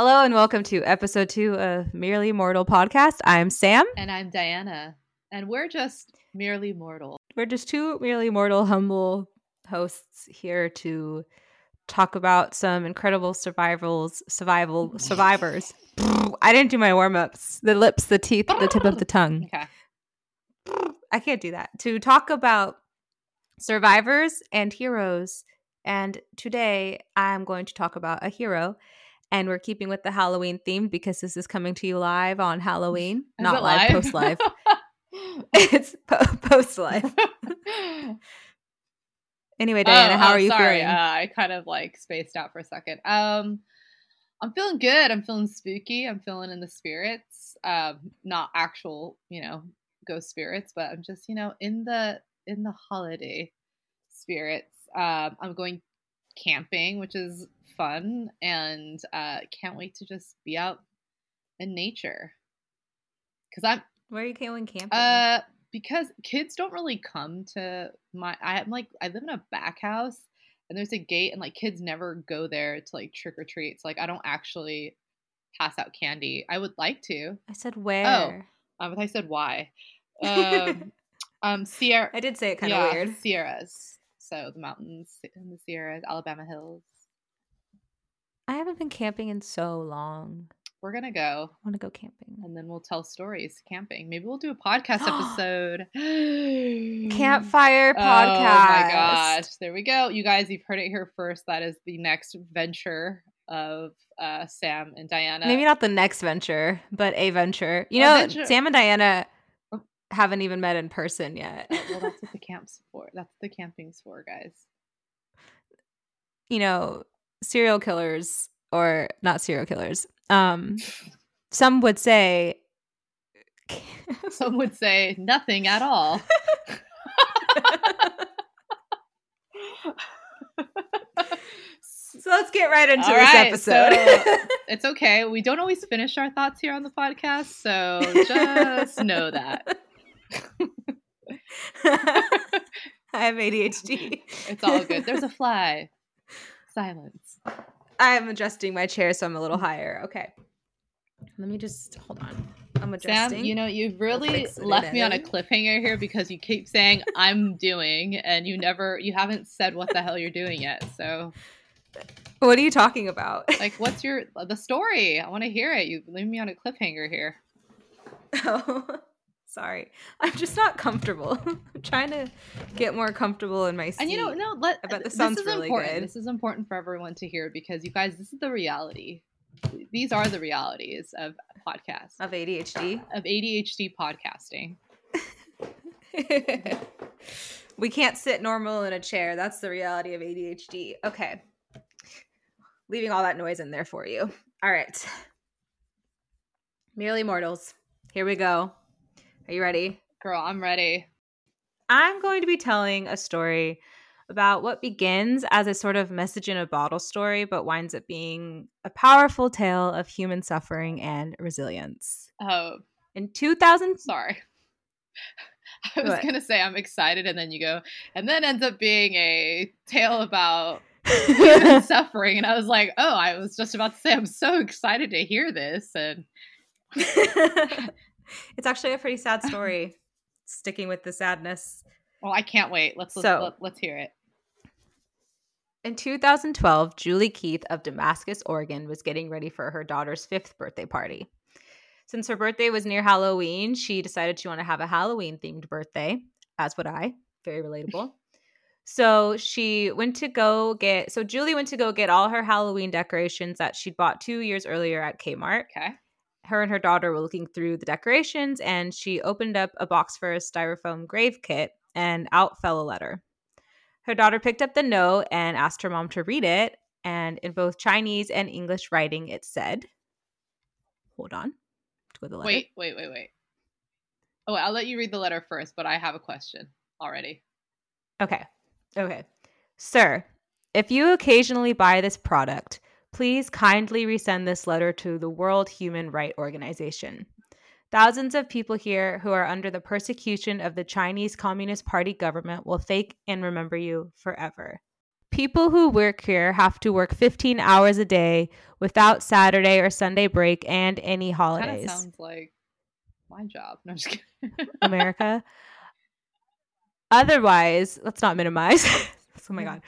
Hello and welcome to episode two of Merely Mortal podcast. I'm Sam. And I'm Diana. And we're just merely mortal. We're just two merely mortal, humble hosts here to talk about some incredible survivals, survival survivors. I didn't do my warm ups. The lips, the teeth, the tip of the tongue. Okay. I can't do that. To talk about survivors and heroes. And today I'm going to talk about a hero. And we're keeping with the Halloween theme because this is coming to you live on Halloween, Is not live, post live. it's po- post live. Anyway, Diana, Oh, how oh, are you sorry. feeling? Uh, I kind of like spaced out for a second. Um, I'm feeling good. I'm feeling spooky. I'm feeling in the spirits. Um, not actual, you know, ghost spirits, but I'm just, you know, in the in the holiday spirits. Um, I'm going camping, which is fun, and uh, can't wait to just be out in nature. Cause I'm Where are you going camping? Uh, because kids don't really come to my. I'm like I live in a back house, and there's a gate, and like kids never go there to like trick or treat. So like I don't actually pass out candy. I would like to. I said where. Um, but I said why. Um, um, Sierra. I did say it kind of yeah, weird. Sierras. So the mountains in the Sierras, Alabama hills. I haven't been camping in so long. We're gonna go, I want to go camping. and then we'll tell stories camping. Maybe we'll do a podcast episode. Campfire podcast. Oh my gosh. There we go. You guys, you've heard it here first. That is the next venture of uh, Sam and Diana. Maybe not the next venture, but a venture. You A know, venture- Sam and Diana. Haven't even met in person yet. Well, that's what the camp's for. That's what the camping's for, guys. you know, serial killers or not serial killers. Um, some would say. Some would say nothing at all. so let's get right into All this right, episode. so- It's okay. We don't always finish our thoughts here on the podcast, so just know that. I have ADHD. It's all good. There's a fly. Silence. I'm adjusting my chair so I'm a little higher. Okay. Let me just hold on. I'm adjusting. Sam, you know, you've really fix it in left me on a cliffhanger here because you keep saying I'm doing and you never you haven't said what the hell you're doing yet. So, what are you talking about? like what's your the story? I want to hear it. You leave me on a cliffhanger here. oh, sorry. I'm just not comfortable. I'm trying to get more comfortable in my seat. And you know, no, let I bet this this sounds is really important. good. This is important for everyone to hear because you guys, this is the reality. These are the realities of podcasts, of ADHD. of ADHD podcasting. we can't sit normal in a chair. That's the reality of ADHD. Okay. Leaving all that noise in there for you. All right. Merely Mortals. Here we go. Are you ready? Girl, I'm ready. I'm going to be telling a story about what begins as a sort of message in a bottle story, but winds up being a powerful tale of human suffering and resilience. Oh, In 2000, sorry. I was gonna say I'm excited, and then you go, and then ends up being a tale about human suffering, and I was like, oh, I was just about to say I'm so excited to hear this, and it's actually a pretty sad story. Sticking with the sadness. well, I can't wait. Let's let's, So- let, let's hear it. In 2012, Julie Keith of Damascus, Oregon, was getting ready for her daughter's fifth birthday party. Since her birthday was near Halloween, she decided she wanted to have a Halloween themed birthday, as would I. Very relatable. so she went to go get, so Julie went to go get all her Halloween decorations that she'd bought two years earlier at Kmart. Okay. Her and her daughter were looking through the decorations and she opened up a box for a styrofoam grave kit and out fell a letter. Her daughter picked up the note and asked her mom to read it. And in both Chinese and English writing, it said, Hold on. To go the letter. Wait, wait, wait, wait. Oh, I'll let you read the letter first, but I have a question already. Okay. Okay. Sir, if you occasionally buy this product, please kindly resend this letter to the World Human Rights Organization. Thousands of people here who are under the persecution of the Chinese Communist Party government will thank and remember you forever. People who work here have to work 15 hours a day without Saturday or Sunday break and any holidays. of sounds like my job. No, I'm just kidding. America. Otherwise, let's not minimize. oh my god.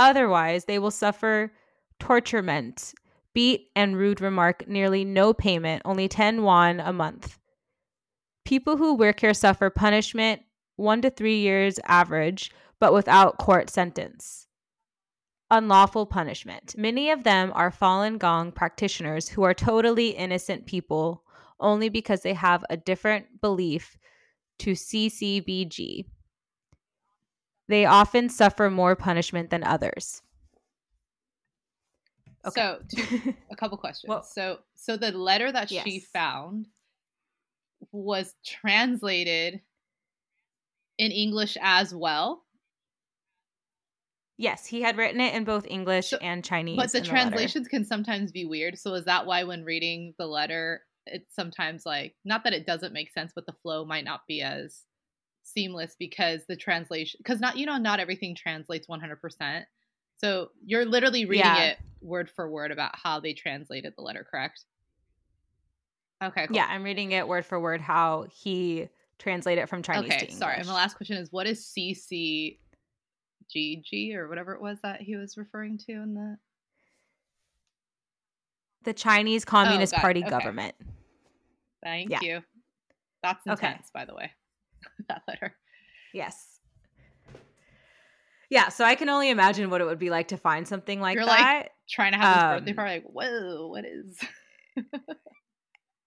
Otherwise, they will suffer torturement, beat and rude remark, nearly no payment, only 10 won a month. People who work here suffer punishment, one to three years average, but without court sentence. Unlawful punishment. Many of them are Falun Gong practitioners who are totally innocent people only because they have a different belief to CCPG. They often suffer more punishment than others. Okay. So, two, a couple questions. Well- so, so the letter that she found was translated in English as well, yes, he had written it in both English So- and Chinese. but the in letter. translations can sometimes be weird. So, is that why when reading the letter, it's sometimes like not that it doesn't make sense, but the flow might not be as seamless because the translation because not you know not everything translates 100%. So, you're literally reading Yeah. it word for word about how they translated the letter, correct? Okay, cool. Yeah, I'm reading it word for word how he translated it from Chinese to okay, sorry. And my last question is what is CCGG or whatever it was that he was referring to in the the Chinese Communist oh, it. Party Okay. government. Thank Yeah. you. That's Okay. intense, by the way. that letter. Yes. Yeah, so I can only imagine what it would be like to find something like You're like- that. Trying to have this birthday Um, party, like, whoa, what is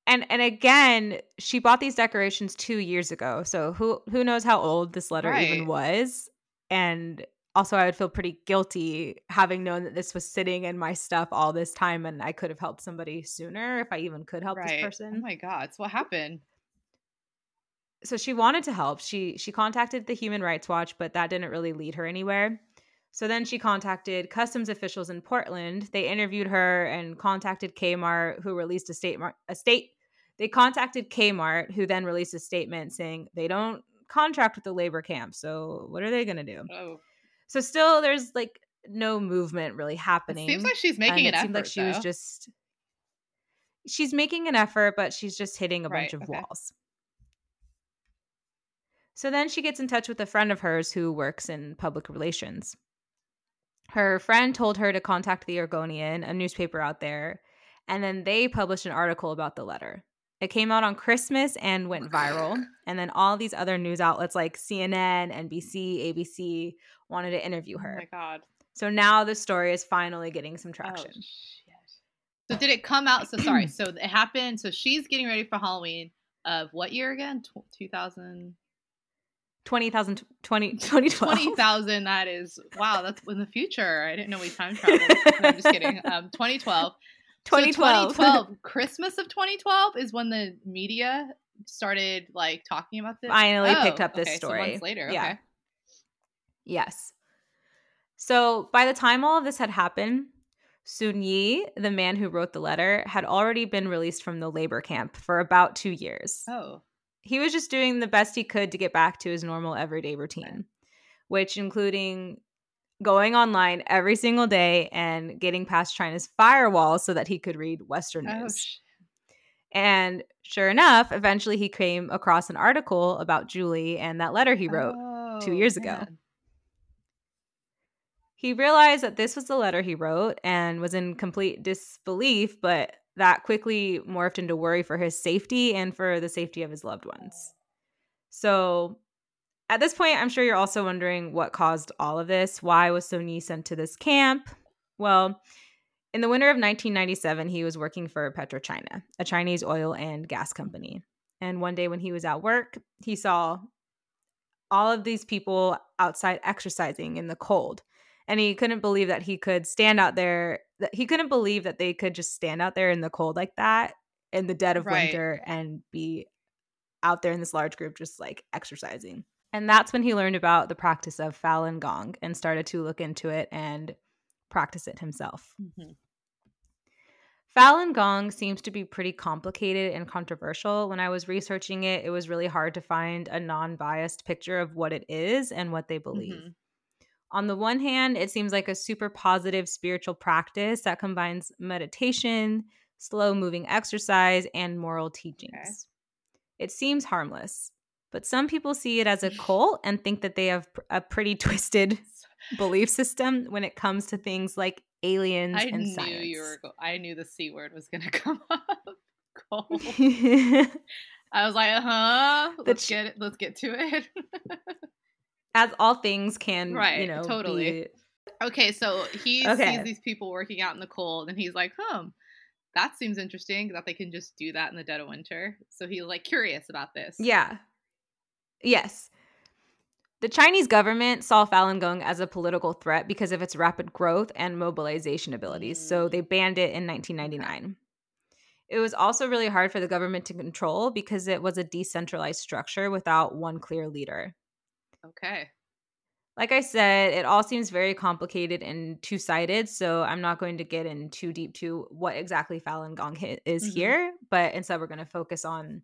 and and again, she bought these decorations 2 years ago. So who who knows how old this letter even was? And also I would feel pretty guilty having known that this was sitting in my stuff all this time and I could have helped somebody sooner if I even could help this person. Oh my god, so what happened? So she wanted to help. She she contacted the Human Rights Watch, but that didn't really lead her anywhere. So then she contacted customs officials in Portland. They interviewed her and contacted Kmart, who released a statement. A state. They contacted Kmart, who then released a statement saying they don't contract with the labor camp. So what are they going to do? Oh, So still, there's like no movement really happening. it seems like she's making and an it seemed effort. like she was just she's making an effort but she's just hitting a Right, bunch of okay. walls so then she gets in touch with a friend of hers who works in public relations her friend told her to contact the Oregonian, a newspaper out there, and then they published an article about the letter. It came out on Christmas and went viral. And then all these other news outlets like CNN, NBC, ABC wanted to interview her. Oh her. my god. So now the story is finally getting some Oh, traction. shit. So did it come out? So sorry. So it happened. So she's getting ready for Halloween of what year again? Tw- 2000. 20,000 20, 2012. 20,000. That is, wow, that's in the future. I didn't know we time traveled. No, I'm just kidding. Um, 2012. So 2012. 2012. Christmas of 2012 is when the media started like talking about this. Finally picked up this okay, so story. months later. Yeah. Okay. yes. So by the time all of this had happened, Sun Yi, the man who wrote the letter, had already been released from the labor camp for about two years. Oh. He was just doing the best he could to get back to his normal everyday routine, which including going online every single day and getting past China's firewall so that he could read Western Oh, news. sh- And sure enough, eventually he came across an article about Julie and that letter he wrote. two oh, years ago. He realized that this was the letter he wrote and was in complete disbelief, but that quickly morphed into worry for his safety and for the safety of his loved ones. So at this point, I'm sure you're also wondering what caused all of this. Why was Sun Yi sent to this camp? Well, in the winter of 1997, he was working for PetroChina, a Chinese oil and gas company. And one day when he was at work, he saw all of these people outside exercising in the cold. And he couldn't believe that he could stand out there. That he couldn't believe that they could just stand out there in the cold like that in the dead of Right. winter and be out there in this large group just like exercising. And that's when he learned about the practice of Falun Gong and started to look into it and practice it himself. Mhm. Falun Gong seems to be pretty complicated and controversial. When I was researching it, it was really hard to find a non biased picture of what it is and what they believe. Mhm. On the one hand, it seems like a super positive spiritual practice that combines meditation, slow moving exercise, and moral teachings. Okay. It seems harmless, but some people see it as a cult and think that they have a pretty twisted belief system when it comes to things like aliens I and knew science. You were go- I knew the C word was going to come up. Cult. I was like, uh huh. Let's ch- get it. Let's get to it. As all things can, right? You know, totally. Be... Okay, so he okay. sees these people working out in the cold, and he's like, "Hmm, that seems interesting that they can just do that in the dead of winter." So he's like curious about this. Yeah. Yes. The Chinese government saw Falun Gong as a political threat because of its rapid growth and mobilization abilities, so they mm. banned it in 1999. Okay. It was also really hard for the government to control because it was a decentralized structure without one clear leader. Okay. Like I said, it all seems very complicated and two sided. So I'm not going to get in too deep to what exactly Falun Gong is mm-hmm. here, but instead we're going to focus on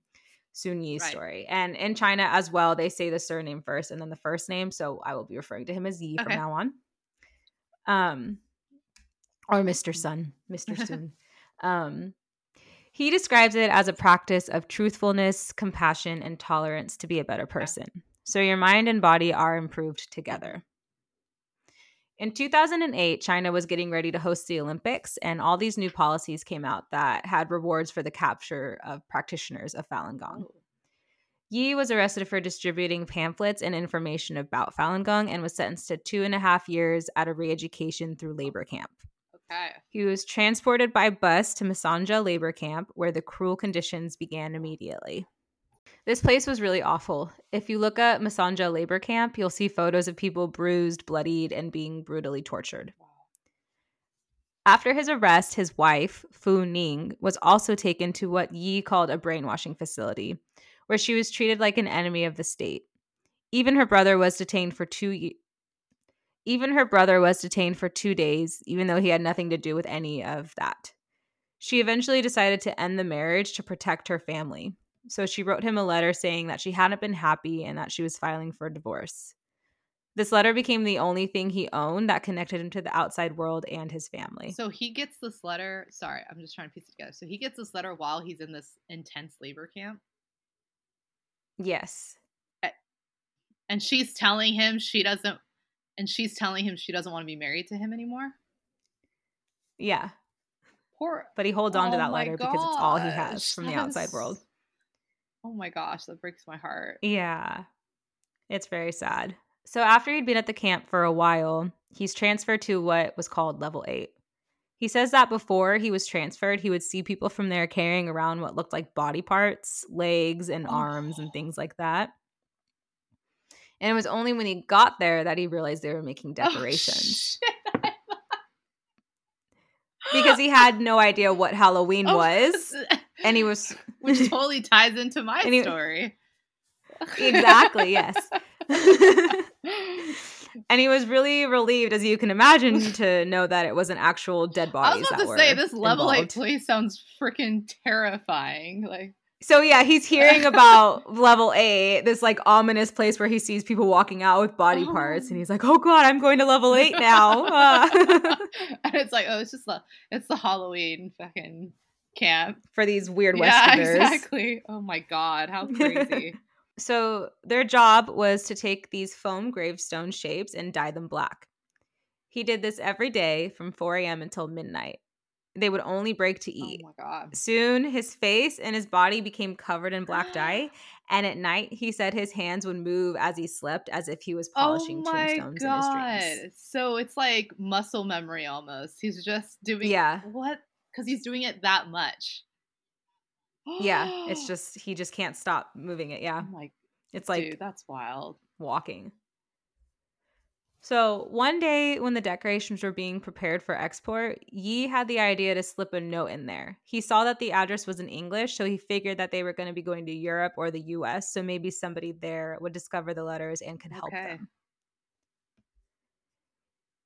Sun Yi's right. story. And in China as well, they say the surname first and then the first name. So I will be referring to him as Yi okay. from now on. Um, or Mr. Sun, Mr. Sun. um, he describes it as a practice of truthfulness, compassion, and tolerance to be a better person. So your mind and body are improved together. In 2008, China was getting ready to host the Olympics, and all these new policies came out that had rewards for the capture of practitioners of Falun Gong. Yi was arrested for distributing pamphlets and information about Falun Gong and was sentenced to two and a half years at a re education through labor camp. Okay. He was transported by bus to Masanjia labor camp, where the cruel conditions began immediately. This place was really awful. If you look at Masanjia labor camp, you'll see photos of people bruised, bloodied, and being brutally tortured. After his arrest, his wife, Fu Ning, was also taken to what Yi called a brainwashing facility, where she was treated like an enemy of the state. Even her brother was detained for two even her brother was detained for 2 days, even though he had nothing to do with any of that. She eventually decided to end the marriage to protect her family. So she wrote him a letter saying that she hadn't been happy and that she was filing for a divorce. This letter became the only thing he owned that connected him to the outside world and his family. So he gets this letter. Sorry, I'm just trying to piece it together. So he gets this letter while he's in this intense labor camp. Yes. And she's telling him she doesn't, and she's telling him she doesn't want to be married to him anymore. Yeah. Poor. But he holds on oh to that letter gosh. because it's all he has from the outside world. Oh my gosh, that breaks my heart. Yeah. It's very sad. So after he'd been at the camp for a while, he's transferred to what was called level 8. He says that before he was transferred, he would see people from there carrying around what looked like body parts, legs and oh. arms and things like that. And it was only when he got there that he realized they were making oh, decorations. Oh, because he had no idea what Halloween oh, was. And he was which totally ties into my he, story. exactly, yes. and he was really relieved, as you can imagine, to know that it was an actual dead body. I was about to say this level involved. eight place sounds freaking terrifying. Like so yeah, he's hearing about level eight, this like ominous place where he sees people walking out with body oh. parts, and he's like, "Oh god, I'm going to level eight now." and it's like, oh, it's just the it's the Halloween fucking camp for these weird yeah, Westerners. exactly. Oh my god, how crazy! so their job was to take these foam gravestone shapes and dye them black. He did this every day from 4 a.m. until midnight. They would only break to oh eat. Oh my god. Soon his face and his body became covered in black dye. And at night, he said his hands would move as he slept, as if he was oh polishing oh tombstones god. in his dreams. So it's like muscle memory almost. He's just doing yeah. What? Because he's doing it that much. yeah, it's just he just can't stop moving it. Yeah, oh my, it's like dude, that's wild. Walking. So one day when the decorations were being prepared for export, Yi had the idea to slip a note in there. He saw that the address was in English, so he figured that they were going to be going to Europe or the US, so maybe somebody there would discover the letters and could help okay. them.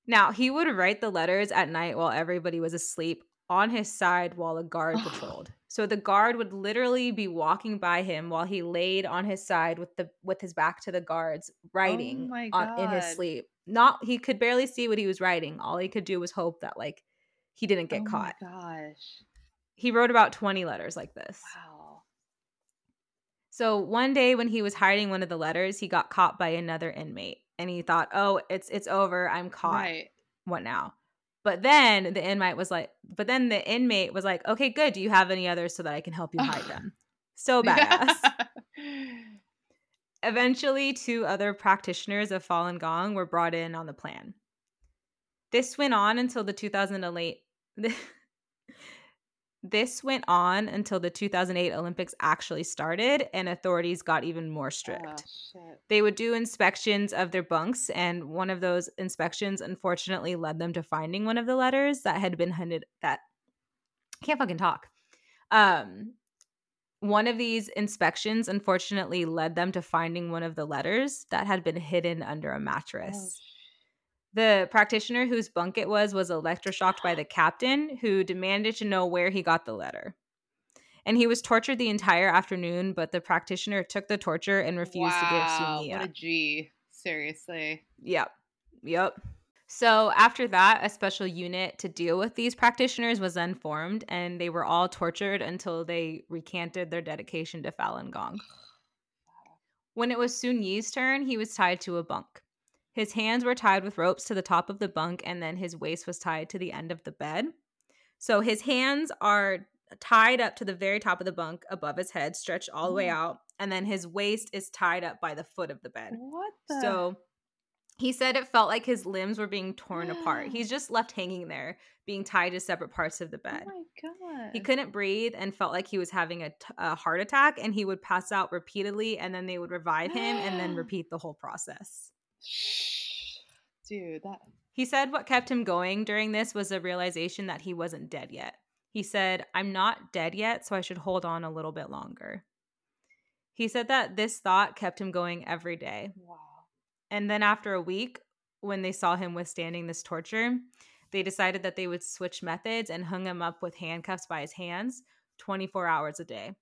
Now, he would write the letters at night while everybody was asleep on his side while a guard patrolled. So the guard would literally be walking by him while he laid on his side with the with his back to the guards, writing oh on, in his sleep not he could barely see what he was writing. All he could do was hope that like he didn't get oh caught. my gosh. He wrote about 20 letters like this. Wow. So one day when he was hiding one of the letters, he got caught by another inmate and he thought, "Oh, it's it's over. I'm caught. Right. What now?" But then the inmate was like, but then the inmate was like, "Okay, good. Do you have any others so that I can help you hide them?" So badass. Eventually, two other practitioners of Falun Gong were brought in on the plan. This went on until the 2008 This went on until the 2008 Olympics actually started and authorities got even more strict. Oh, shit. They would do inspections of their bunks, and one of those inspections unfortunately led them to finding one of the letters that had been hunted that I can't fucking talk. Um one of these inspections unfortunately led them to finding one of the letters that had been hidden under a Oh, mattress. sh- The practitioner whose bunk it was was electroshocked by the captain, who demanded to know where he got the letter. And he was tortured the entire afternoon, but the practitioner took the torture and refused to give wow, Sun Yi What a. G. Seriously. Yep. Yep. So after that, a special unit to deal with these practitioners was then formed, and they were all tortured until they recanted their dedication to Falun Gong. When it was Sun Yi's turn, he was tied to a bunk. His hands were tied with ropes to the top of the bunk, and then his waist was tied to the end of the bed. So his hands are tied up to the very top of the bunk above his head, stretched all the way Oh. out, and then his waist is tied up by the foot of the bed. What the? So he said it felt like his limbs were being torn apart. He's just left hanging there, being tied to separate parts of the oh bed. oh my god. He couldn't breathe and felt like he was having a, t- a heart attack, and he would pass out repeatedly, and then they would revive him and then repeat the whole process. Dude, that. He said what kept him going during this was a realization that he wasn't dead yet. He said, I'm not dead yet, so I should hold on a little bit longer. He said that this thought kept him going every day. Wow. And then after a week, when they saw him withstanding this torture, they decided that they would switch methods and hung him up with handcuffs by his hands 24 hours a day.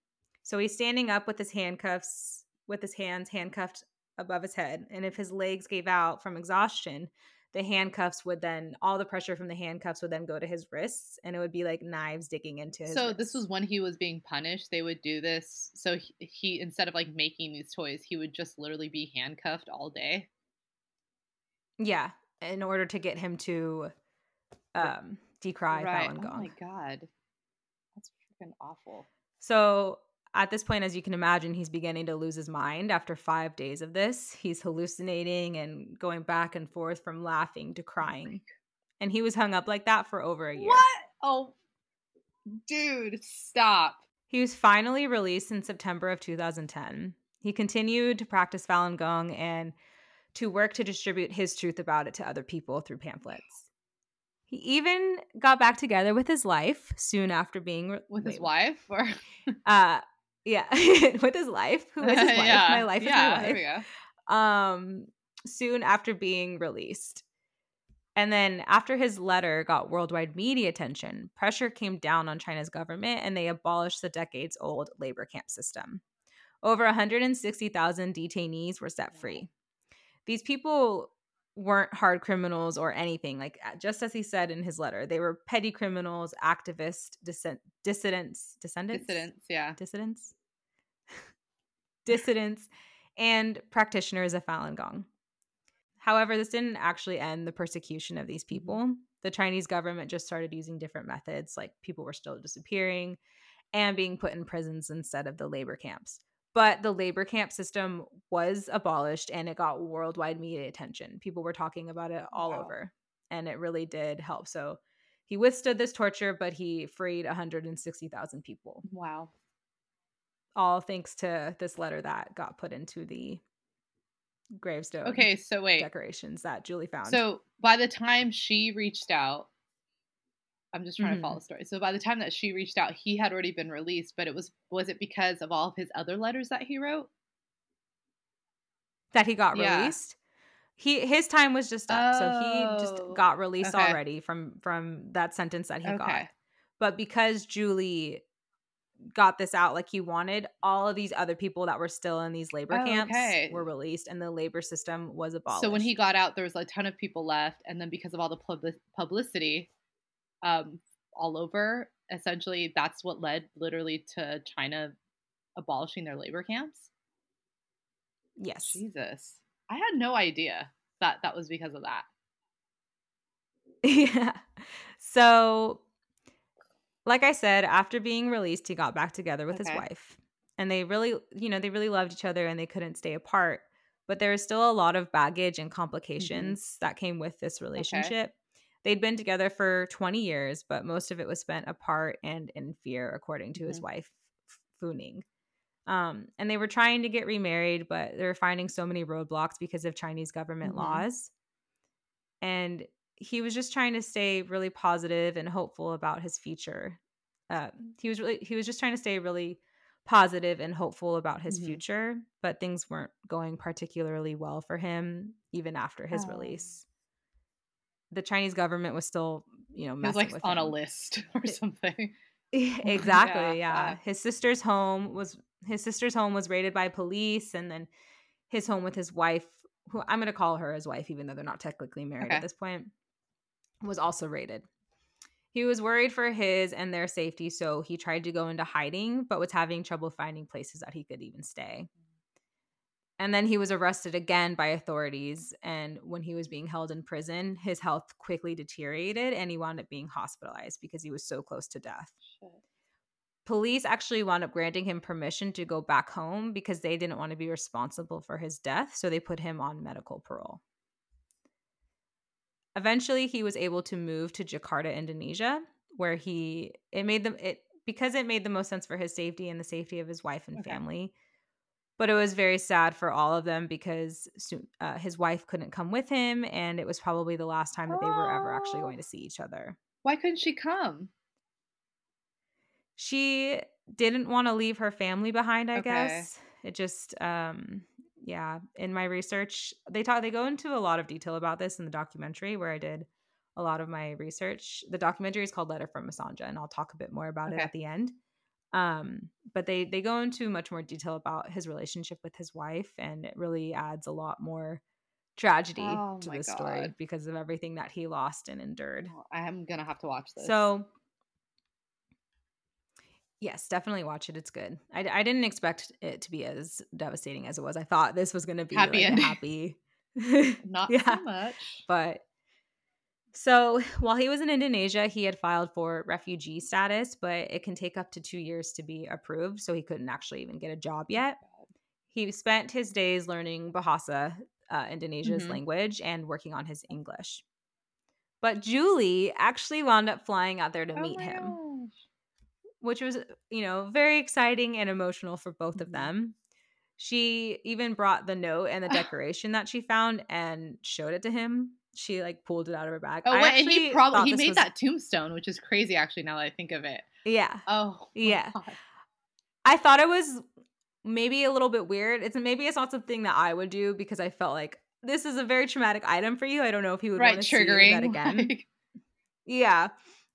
So he's standing up with his handcuffs, with his hands handcuffed above his head. And if his legs gave out from exhaustion, the handcuffs would then, all the pressure from the handcuffs would then go to his wrists and it would be like knives digging into his So wrists. this was when he was being punished. They would do this. So he, he instead of like making these toys, he would just literally be handcuffed all day. Yeah, in order to get him to um, decry Falun Oh my god, that's freaking awful. So at this point, as you can imagine, he's beginning to lose his mind after five days of this. He's hallucinating and going back and forth from laughing to crying. And he was hung up like that for over a year. What? Oh, dude, stop. He was finally released in September of 2010. He continued to practice Falun Gong and to work to distribute his truth about it to other people through pamphlets. He even got back together with his wife soon after being re- With his wife or Uh, yeah, with his life. Who is his wife? yeah, My life yeah, is my There we life. go. Um, soon after being released. And then after his letter got worldwide media attention, pressure came down on China's government and they abolished the decades old labor camp system. Over 160,000 detainees were set free. These people weren't hard criminals or anything. Like, just as he said in his letter, they were petty criminals, activists, dissent, dissidents, descendants, Dissidents, yeah. dissidents, dissidents, and practitioners of Falun Gong. However, this didn't actually end the persecution of these people. The Chinese government just started using different methods, like people were still disappearing and being put in prisons instead of the labor camps. But the labor camp system was abolished and it got worldwide media attention. People were talking about it all Wow. over, and it really did help. So he withstood this torture, but he freed 160,000 people Wow. all thanks to this letter that got put into the gravestone Okay, so wait. decorations that Julie found. So by the time she reached out, I'm just trying Mhm. to follow the story. So by the time that she reached out, he had already been released, but it was was it because of all of his other letters that he wrote? that he got Yeah. released. He his time was just up, so he Oh, just got released okay. already from from that sentence that he got. But because Julie got this out like he wanted, all of these other people that were still in these labor Oh, camps okay. were released and the labor system was abolished. So when he got out, there was a ton of people left, and then because of all the publi- publicity, um, all over, essentially, that's what led literally to China abolishing their labor camps. Yes. Jesus, I had no idea that that was because of that. yeah. So, like I said, after being released, he got back together with his wife. And they really, you know, they really loved each other and they couldn't stay apart. But there was still a lot of baggage and complications that came with this relationship. They'd been together for 20 years, but most of it was spent apart and in fear, according to his Mhm. wife, Fu Ning. Um, and they were trying to get remarried, but they were finding so many roadblocks because of Chinese government Mhm. laws. And he was just trying to stay really positive and hopeful about his future. Uh, he was really he was just trying to stay really positive and hopeful about his Mhm. future, but things weren't going particularly well for him even after his Oh. release. The Chinese government was still, you know, was like on a list or something. exactly yeah Yeah. his sister's home was his sister's home was raided by police and then his home with his wife who i'm going to call her his wife even though they're not technically married Okay. at this point was also raided he was worried for his and their safety so he tried to go into hiding but was having trouble finding places that he could even stay and then he was arrested again by authorities and when he was being held in prison his health quickly deteriorated and he wound up being hospitalized because he was so close to death Shit. police actually wound up granting him permission to go back home because they didn't want to be responsible for his death, so they put him on medical parole. Eventually, he was able to move to Jakarta, Indonesia, where he it made them it because it made the most sense for his safety and the safety of his wife and Okay. family. But it was very sad for all of them because soon, uh, his wife couldn't come with him, and it was probably the last time that they were ever actually Oh. going to see each other. Why couldn't she come? she didn't want to leave her family behind i Okay. guess it just um yeah in my research they talk they go into a lot of detail about this in the documentary where i did a lot of my research the documentary is called letter from masanjia and i'll talk a bit more about it at the end um but they they go into much more detail about his relationship with his wife and it really adds a lot more tragedy Oh to the story because of everything that he lost and endured Oh, I am gonna have to watch this. so, yes, definitely watch it. It's good. I, I didn't expect it to be as devastating as it was. I thought this was going to be Happy like happy. not yeah, so much. but so while he was in Indonesia, he had filed for refugee status, but it can take up to two years to be approved. So he couldn't actually even get a job yet. He spent his days learning Bahasa, uh, Indonesia's Mhm. language, and working on his English. But Julie actually wound up flying out there to Oh meet him gosh. which was you know very exciting and emotional for both of Mhm. them she even brought the note and the decoration that she found and showed it to him she like pulled it out of her bag Oh wait, and he probably he made was- that tombstone, which is crazy actually now that I think of it. yeah Oh Yeah. God. i thought it was maybe a little bit weird it's maybe it's not something that i would do because i felt like this is a very traumatic item for you i don't know if he would Right, want to see that again like- yeah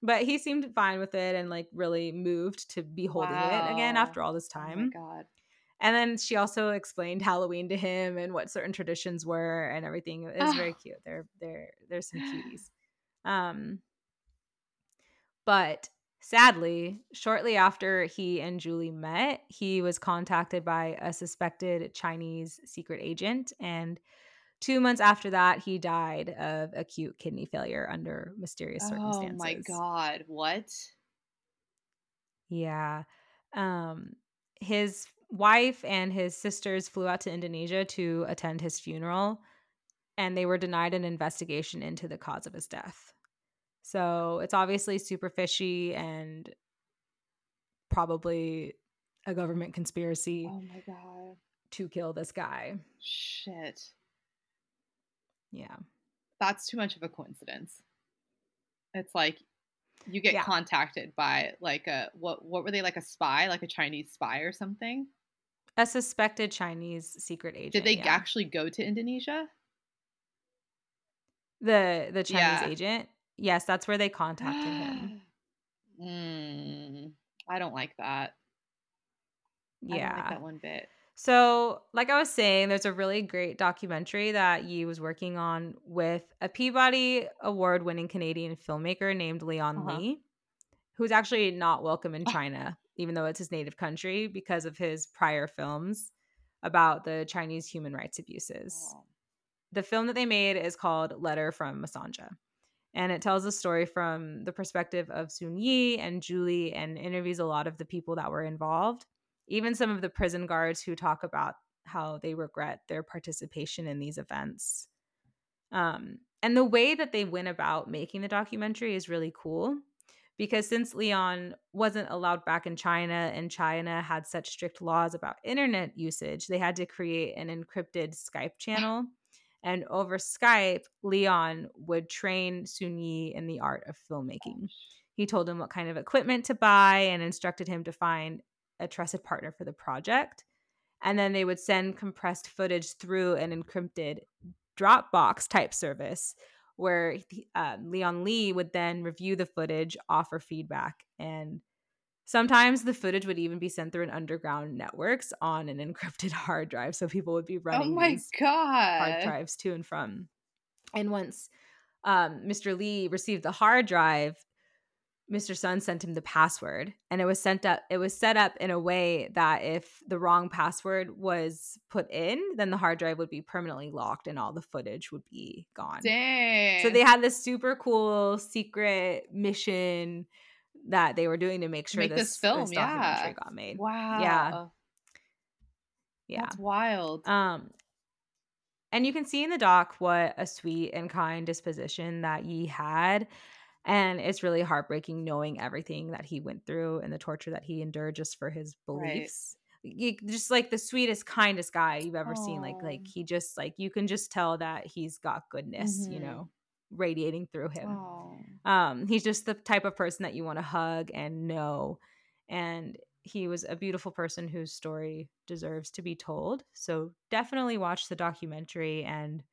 but he seemed fine with it and like really moved to be holding it again after all this oh my time god. And then she also explained Halloween to him and what certain traditions were and everything. It was very Oh. cute. They're they're there's some cuties. Um but sadly, shortly after he and Julie met, he was contacted by a suspected Chinese secret agent and 2 months after that he died of acute kidney failure under mysterious Oh circumstances. Oh my god. What? Yeah. Um his wife and his sisters flew out to Indonesia to attend his funeral and they were denied an investigation into the cause of his death. So, it's obviously super fishy and probably a government conspiracy Oh my god. to kill this guy. Shit. Yeah. That's too much of a coincidence. It's like you get Yeah. contacted by like a what what were they like a spy, like a Chinese spy or something? A suspected Chinese secret agent. Did they yeah. actually go to Indonesia? the the Chinese Yeah. agent? Yes, that's where they contacted him. mm, I don't like that. I don't Yeah. like that one bit. So, like I was saying, there's a really great documentary that Yi was working on with a Peabody Award winning Canadian filmmaker named Leon Uh-huh. Lee, who's actually not welcome in China, even though it's his native country, because of his prior films about the Chinese human rights abuses. Oh. The film that they made is called Letter from Masanjia. And it tells a story from the perspective of Sun Yi and Julie and interviews a lot of the people that were involved, even some of the prison guards who talk about how they regret their participation in these events. Um, and the way that they went about making the documentary is really cool because since Leon wasn't allowed back in China and China had such strict laws about internet usage, they had to create an encrypted Skype channel. And over Skype, Leon would train Sun Yi in the art of filmmaking. He told him what kind of equipment to buy and instructed him to find a trusted partner for the project. And then they would send compressed footage through an encrypted Dropbox type service where uh, Leon Lee would then review the footage, offer feedback, and sometimes the footage would even be sent through an underground networks on an encrypted hard drive. So people would be Oh running my these god. hard drives to and from. And once um, Mr. Lee received the hard drive, Mr. Sun sent him the password, and it was sent up. It was set up in a way that if the wrong password was put in, then the hard drive would be permanently locked, and all the footage would be gone. Dang. So they had this super cool secret mission that they were doing to make sure make this, this film, this documentary yeah. got made. Wow. Yeah. That's wild. Um, and you can see in the doc what a sweet and kind disposition that Yi had. And it's really heartbreaking knowing everything that he went through and the torture that he endured just for his Right. beliefs. You, just like the sweetest, kindest guy you've ever seen. Like, like he just like you can just tell that he's got goodness, you Mhm. know, radiating through him. oh. Um, he's just the type of person that you want to hug and know. And he was a beautiful person whose story deserves to be told. So definitely watch the documentary and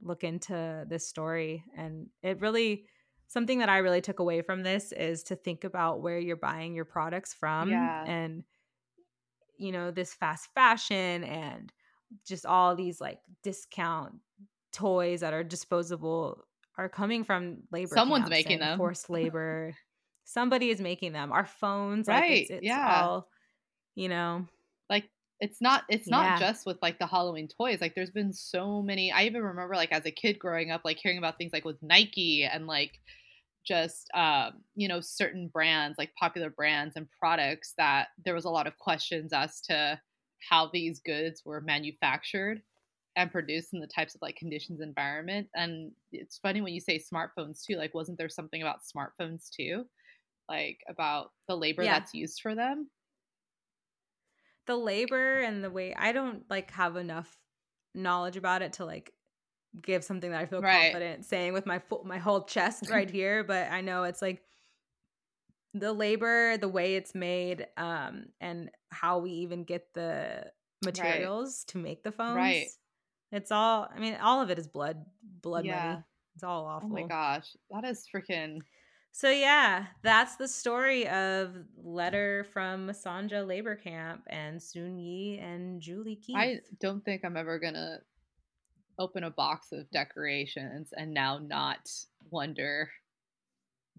look into this story. And it really, something that I really took away from this is to think about where you're buying your products from. Yeah. And, you know, this fast fashion and just all these like discount toys that are disposable are coming from labor. Someone's making them. Forced labor. Somebody is making them. Our phones, like it's, Right, it's yeah. all, you know, it's not it's not Yeah. just with like the halloween toys like there's been so many i even remember like as a kid growing up like hearing about things like with nike and like just um, you know certain brands like popular brands and products that there was a lot of questions as to how these goods were manufactured and produced in the types of like conditions environment and it's funny when you say smartphones too like wasn't there something about smartphones too like about the labor Yeah. that's used for them the labor and the way I don't like have enough knowledge about it to like give something that I feel Right. confident saying with my full, my whole chest right here, but I know it's like the labor, the way it's made, um, and how we even get the materials to make the phones. Right. It's all. I mean, all of it is blood, blood Yeah. money. It's all awful. Oh my gosh, that is freaking So yeah, that's the story of letter from Masanjia labor camp and Sun Yi and Julie Keith. I don't think I'm ever gonna open a box of decorations and now not wonder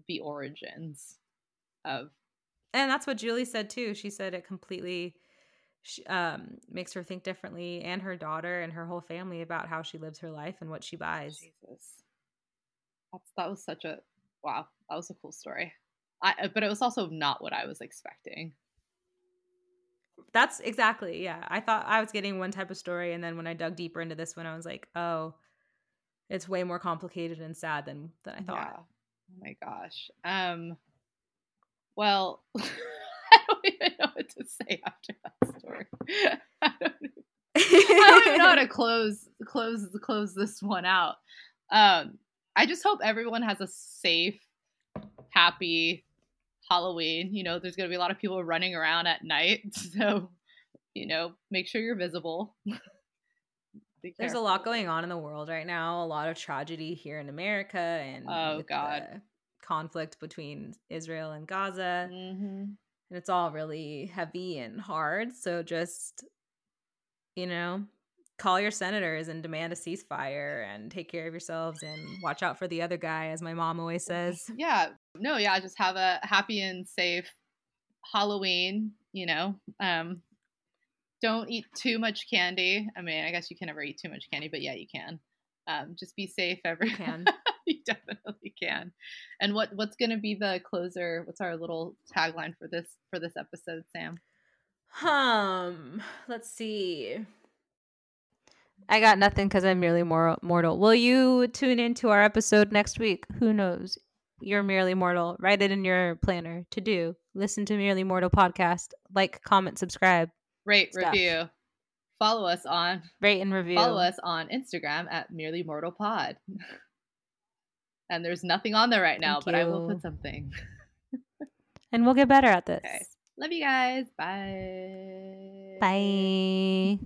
the origins of and that's what Julie said too. She said it completely um, makes her think differently, and her daughter and her whole family about how she lives her life and what she buys. Jesus. That's that was such a wow. That was a cool story. I but it was also not what I was expecting. That's exactly yeah. I thought I was getting one type of story, and then when I dug deeper into this one, I was like, oh, it's way more complicated and sad than than I Yeah. thought. Oh my gosh. Um. Well, I don't even know what to say after that story. I don't, I don't even know how to close close close this one out. Um. I just hope everyone has a safe, happy Halloween. You know, there's gonna be a lot of people running around at night, so you know, make sure you're visible. There's a lot going on in the world right now. A lot of tragedy here in America and Oh, God. conflict between Israel and Gaza. Mhm. and it's all really heavy and hard. So just, you know, call your senators and demand a ceasefire and take care of yourselves and watch out for the other guy, as my mom always says. Yeah. No, yeah, just have a happy and safe Halloween, you know. Um don't eat too much candy. I mean, I guess you can never eat too much candy, but yeah, you can. Um, just be safe every You can. you definitely can. And what what's going to be the closer? What's our little tagline for this for this episode, Sam? Um, let's see. I got nothing because I'm merely mor- mortal. Will you tune into our episode next week? Who knows? You're merely mortal. Write it in your planner to do. Listen to Merely Mortal podcast. Like, comment, subscribe, Rate, Stuff. review. Follow us on rate and review. follow us on Instagram at Merely Mortal Pod. and there's nothing on there right now, Thank but I will put something. and we'll get better at this. Okay. Love you guys. Bye. Bye.